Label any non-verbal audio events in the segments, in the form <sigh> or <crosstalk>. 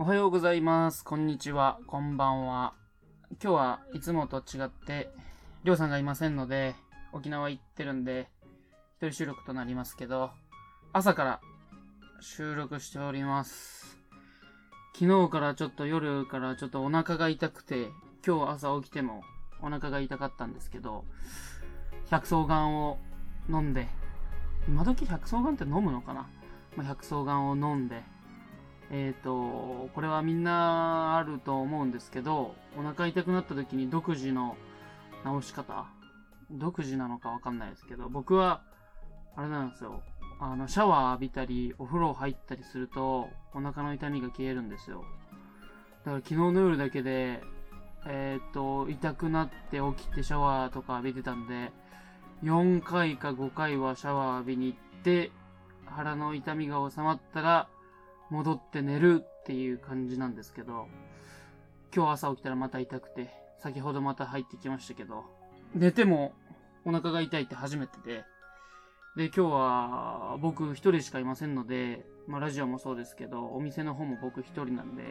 おはようございます。こんにちは。こんばんは。今日はいつもと違って、りょうさんがいませんので、沖縄行ってるんで、一人収録となりますけど、朝から収録しております。昨日からちょっと夜からちょっとお腹が痛くて、今日朝起きてもお腹が痛かったんですけど、百草丸を飲んで、今時百草丸って飲むのかな、まあ、百草丸を飲んで、えっ、と、これはみんなあると思うんですけど、お腹痛くなった時に独自の治し方独自なのかわかんないですけど、僕は、あれなんですよ。あの、シャワー浴びたり、お風呂入ったりすると、お腹の痛みが消えるんですよ。だから昨日の夜だけで、えっ、と、痛くなって起きてシャワーとか浴びてたんで、4回か5回はシャワー浴びに行って、腹の痛みが収まったら、戻って寝るっていう感じなんですけど、今日朝起きたらまた痛くて、先ほどまた入ってきましたけど、寝てもお腹が痛いって初めてで、で、今日は僕一人しかいませんので、まあラジオもそうですけど、お店の方も僕一人なんで、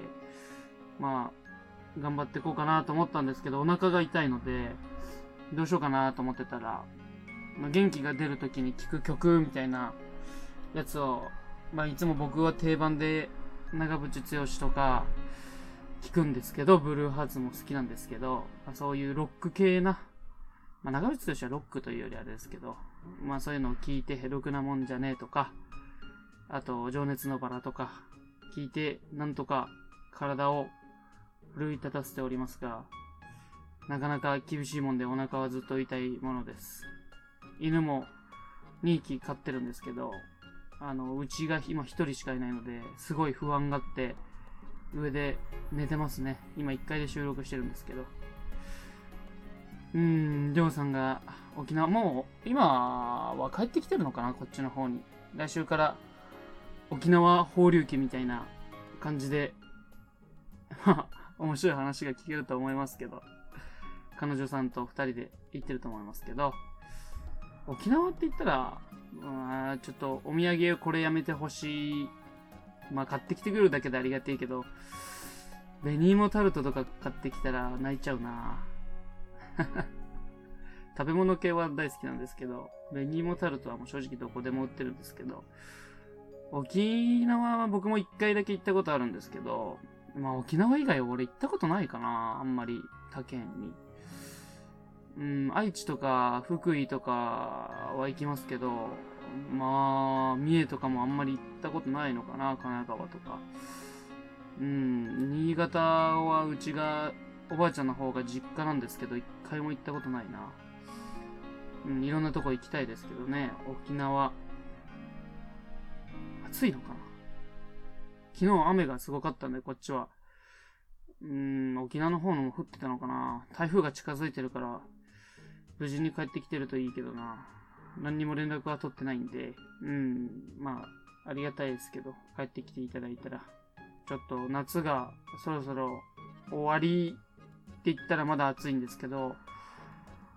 まあ、頑張っていこうかなと思ったんですけど、お腹が痛いので、どうしようかなと思ってたら、まあ、元気が出る時に聴く曲みたいなやつをまあ、いつも僕は定番で長渕剛とか聞くんですけど、ブルーハーツも好きなんですけど、まあ、そういうロック系な、まあ、長渕剛はロックというよりあれですけど、まあそういうのを聞いてヘロクなもんじゃねえとか、あと、情熱のバラとか、聞いて、なんとか体を奮い立たせておりますが、なかなか厳しいもんでお腹はずっと痛いものです。犬も2匹飼ってるんですけど、あの、うちが今一人しかいないので、すごい不安があって、上で寝てますね。今1階で収録してるんですけど。うん、りょうさんが沖縄、もう今は帰ってきてるのかなこっちの方に。来週から沖縄放流期みたいな感じで、ま、<laughs> 面白い話が聞けると思いますけど、彼女さんと2人で行ってると思いますけど、沖縄って言ったら、まあ、ちょっとお土産をこれやめてほしい。まあ買ってきてくれるだけでありがてえけど、紅芋タルトとか買ってきたら泣いちゃうな <laughs> 食べ物系は大好きなんですけど、紅芋タルトはもう正直どこでも売ってるんですけど、沖縄は僕も一回だけ行ったことあるんですけど、まあ沖縄以外は俺行ったことないかなあんまり他県に。うん、愛知とか福井とかは行きますけど、まあ、三重とかもあんまり行ったことないのかな、神奈川とか。うん、新潟はうちが、おばあちゃんの方が実家なんですけど、一回も行ったことないな。うん、いろんなとこ行きたいですけどね、沖縄。暑いのかな昨日雨がすごかったんで、こっちは。うん、沖縄の方のも降ってたのかな台風が近づいてるから、無事に帰ってきてるといいけどな。何にも連絡は取ってないんで、うん、まあ、ありがたいですけど、帰ってきていただいたら、ちょっと夏がそろそろ終わりって言ったらまだ暑いんですけど、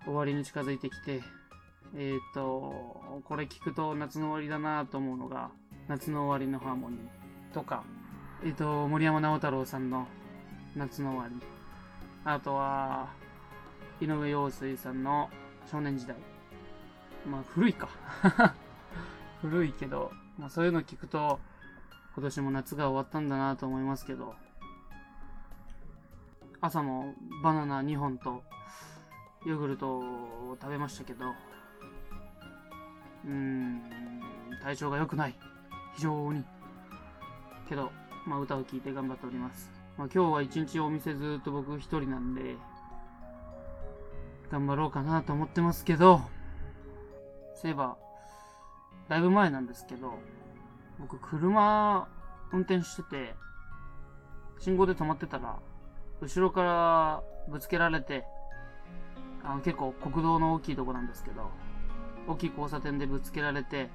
終わりに近づいてきて、えっ、ー、と、これ聞くと夏の終わりだなと思うのが、夏の終わりのハーモニーとか、えっ、ー、と、森山直太朗さんの夏の終わり、あとは、井上陽水さんの少年時代。まあ古いか。<laughs> 古いけど、まあそういうの聞くと、今年も夏が終わったんだなと思いますけど、朝もバナナ2本とヨーグルトを食べましたけど、うーん、体調が良くない。非常に。けど、まあ歌を聴いて頑張っております。まあ今日は一日お店ずっと僕一人なんで、頑張ろうかなと思ってますけど、そういえば、だいぶ前なんですけど、僕車運転してて、信号で止まってたら、後ろからぶつけられて、あの結構国道の大きいとこなんですけど、大きい交差点でぶつけられて、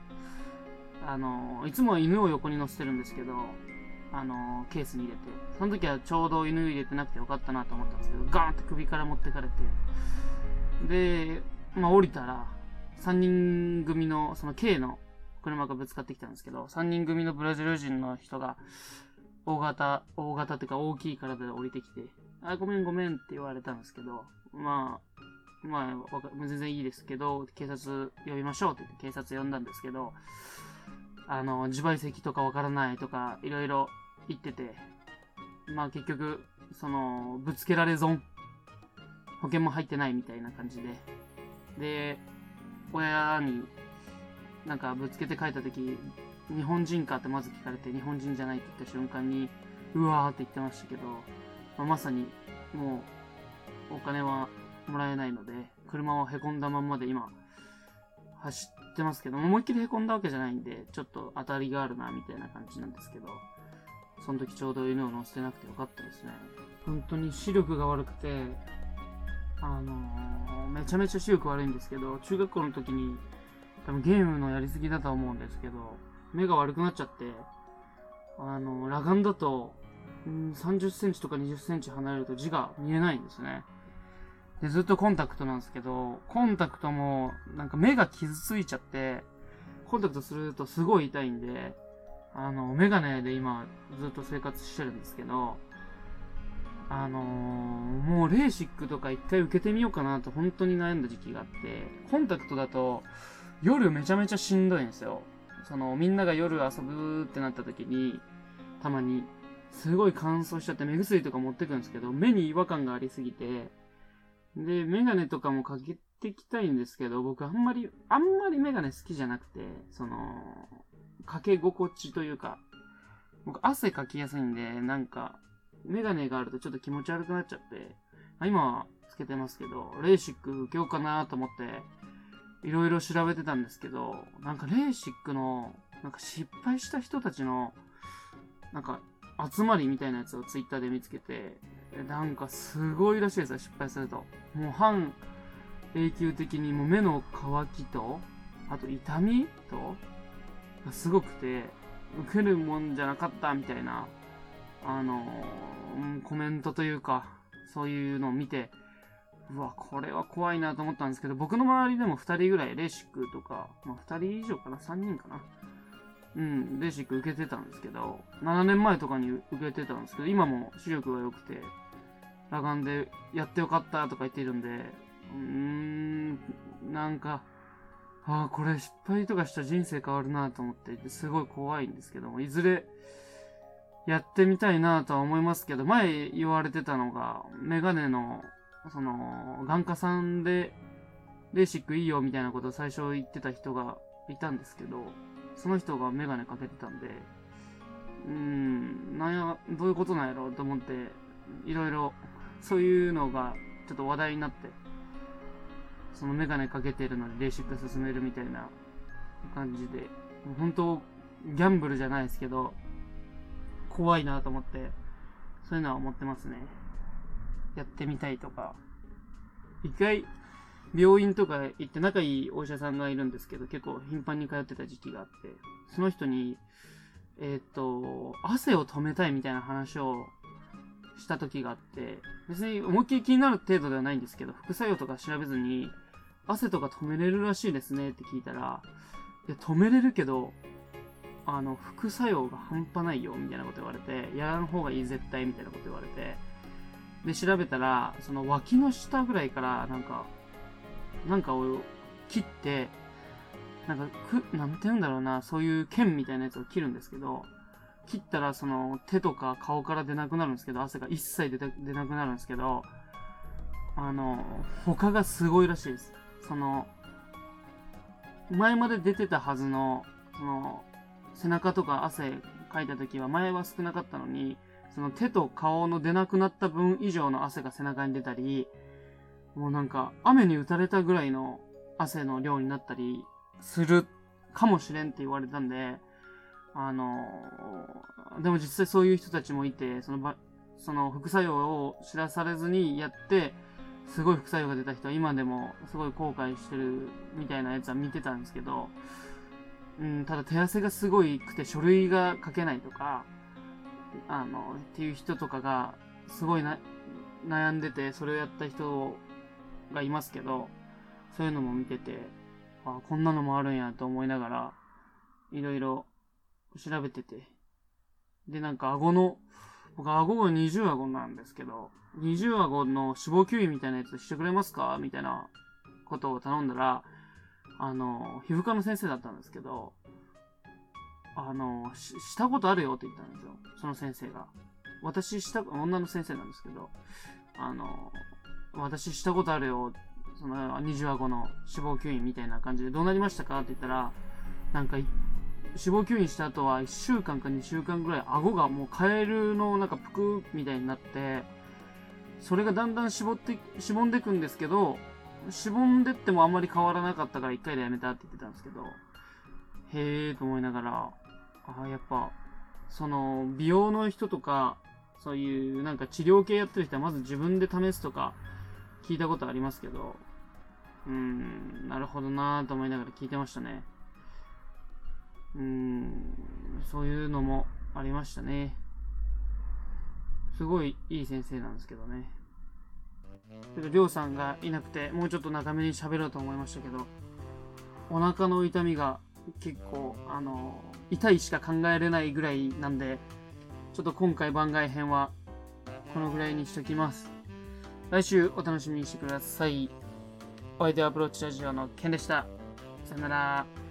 あの、いつもは犬を横に乗せてるんですけど、あの、ケースに入れて、その時はちょうど犬入れてなくてよかったなと思ったんですけど、ガーンって首から持ってかれて、で、まあ降りたら、3人組の、その K の車がぶつかってきたんですけど、3人組のブラジル人の人が大型、大型っていうか大きい体で降りてきて、あ、ごめんごめんって言われたんですけど、まあ、まあ、全然いいですけど、警察呼びましょうって言って警察呼んだんですけど、あの、自賠責とかわからないとか、いろいろ言ってて、まあ結局、その、ぶつけられ損。保険も入ってないみたいな感じで。で、親になんかぶつけて帰った時、日本人かってまず聞かれて、日本人じゃないって言った瞬間に、うわーって言ってましたけど、まあ、まさにもうお金はもらえないので、車は凹んだまんまで今、走ってますけど、思いっきり凹んだわけじゃないんで、ちょっと当たりがあるな、みたいな感じなんですけど、その時ちょうど犬を乗せてなくてよかったですね。本当に視力が悪くて、あの、めちゃめちゃ視力悪いんですけど、中学校の時に、多分ゲームのやりすぎだと思うんですけど、目が悪くなっちゃって、あの、裸眼だと、ん30センチとか20センチ離れると字が見えないんですね。で、ずっとコンタクトなんですけど、コンタクトも、なんか目が傷ついちゃって、コンタクトするとすごい痛いんで、あの、メガネで今ずっと生活してるんですけど、あのー、もうレーシックとか一回受けてみようかなと本当に悩んだ時期があって、コンタクトだと、夜めちゃめちゃしんどいんですよ。その、みんなが夜遊ぶってなった時に、たまに、すごい乾燥しちゃって目薬とか持ってくんですけど、目に違和感がありすぎて、で、メガネとかもかけてきたいんですけど、僕あんまり、あんまりメガネ好きじゃなくて、その、かけ心地というか、僕汗かきやすいんで、なんか、メガネがあるとちょっと気持ち悪くなっちゃって、あ今はつけてますけど、レーシック受けようかなと思って、いろいろ調べてたんですけど、なんかレーシックの、なんか失敗した人たちの、なんか集まりみたいなやつをツイッターで見つけて、なんかすごいらしいですよ、失敗すると。もう半永久的にもう目の乾きと、あと痛みと、すごくて、受けるもんじゃなかったみたいな、あのー、コメントというか、そういうのを見て、うわ、これは怖いなと思ったんですけど、僕の周りでも2人ぐらいレーシックとか、まあ2人以上かな ?3 人かなうん、レーシック受けてたんですけど、7年前とかに受けてたんですけど、今も視力が良くて、裸眼でやってよかったとか言ってるんで、うーん、なんか、ああ、これ失敗とかしたら人生変わるなと思っていて、すごい怖いんですけども、いずれやってみたいなとは思いますけど、前言われてたのが、メガネのその、眼科さんで、レーシックいいよみたいなことを最初言ってた人がいたんですけど、その人がメガネかけてたんで、うーん、なんや、どういうことなんやろうと思って、いろいろ、そういうのがちょっと話題になって、そのメガネかけてるのにレーシック進めるみたいな感じで、本当ギャンブルじゃないですけど、怖いなと思って、そういうのは思ってますね。やってみたいとか、一回、病院とか行って仲いいお医者さんがいるんですけど、結構頻繁に通ってた時期があって、その人に、えっ、と、汗を止めたいみたいな話をした時があって、別に思いっきり気になる程度ではないんですけど、副作用とか調べずに、汗とか止めれるらしいですねって聞いたら、いや、止めれるけど、あの、副作用が半端ないよ、みたいなこと言われて、やらん方がいい絶対、みたいなこと言われて、で、調べたら、その脇の下ぐらいから、なんか、なんかを切って、なんか、く、なんて言うんだろうな、そういう剣みたいなやつを切るんですけど、切ったら、その、手とか顔から出なくなるんですけど、汗が一切出出なくなるんですけど、あの、他がすごいらしいです。その、前まで出てたはずの、その、背中とか汗かいた時は前は少なかったのに、その手と顔の出なくなった分以上の汗が背中に出たり、もうなんか雨に打たれたぐらいの汗の量になったりするかもしれんって言われたんで、あの、でも実際そういう人たちもいて、そのば、その副作用を知らされずにやって、すごい副作用が出た人は今でもすごい後悔してるみたいなやつは見てたんですけど、うん、ただ手汗がすごいくて書類が書けないとか、あの、っていう人とかが、すごいな、悩んでて、それをやった人がいますけど、そういうのも見てて、あ、こんなのもあるんやと思いながら、いろいろ調べてて、で、なんか顎の、僕顎が20顎なんですけど、20顎の脂肪吸引みたいなやつしてくれますか？みたいなことを頼んだら、あの、皮膚科の先生だったんですけど、あの、ししたことあるよって言ったんですよ。その先生が。私した、女の先生なんですけど、あの、私したことあるよ。その、20顎の脂肪吸引みたいな感じで、どうなりましたかって言ったら、なんか、脂肪吸引した後は1週間か2週間ぐらい顎がもうカエルのなんかぷくみたいになって、それがだんだん絞って、しぼんでくんですけど、しぼんでってもあんまり変わらなかったから1回でやめたって言ってたんですけど、へえーと思いながら、ああ、やっぱ、その、美容の人とか、そういうなんか治療系やってる人はまず自分で試すとか聞いたことありますけど、うーん、なるほどなーと思いながら聞いてましたね。うーん、そういうのもありましたね。すごいいい先生なんですけどね。けど、りょうさんがいなくて、もうちょっと長めに喋ろうと思いましたけど、お腹の痛みが結構、あの、痛いしか考えれないぐらいなんで、ちょっと今回番外編はこのぐらいにしときます。来週お楽しみにしてください。お相手はアプローチラジオのケンでした。さよなら。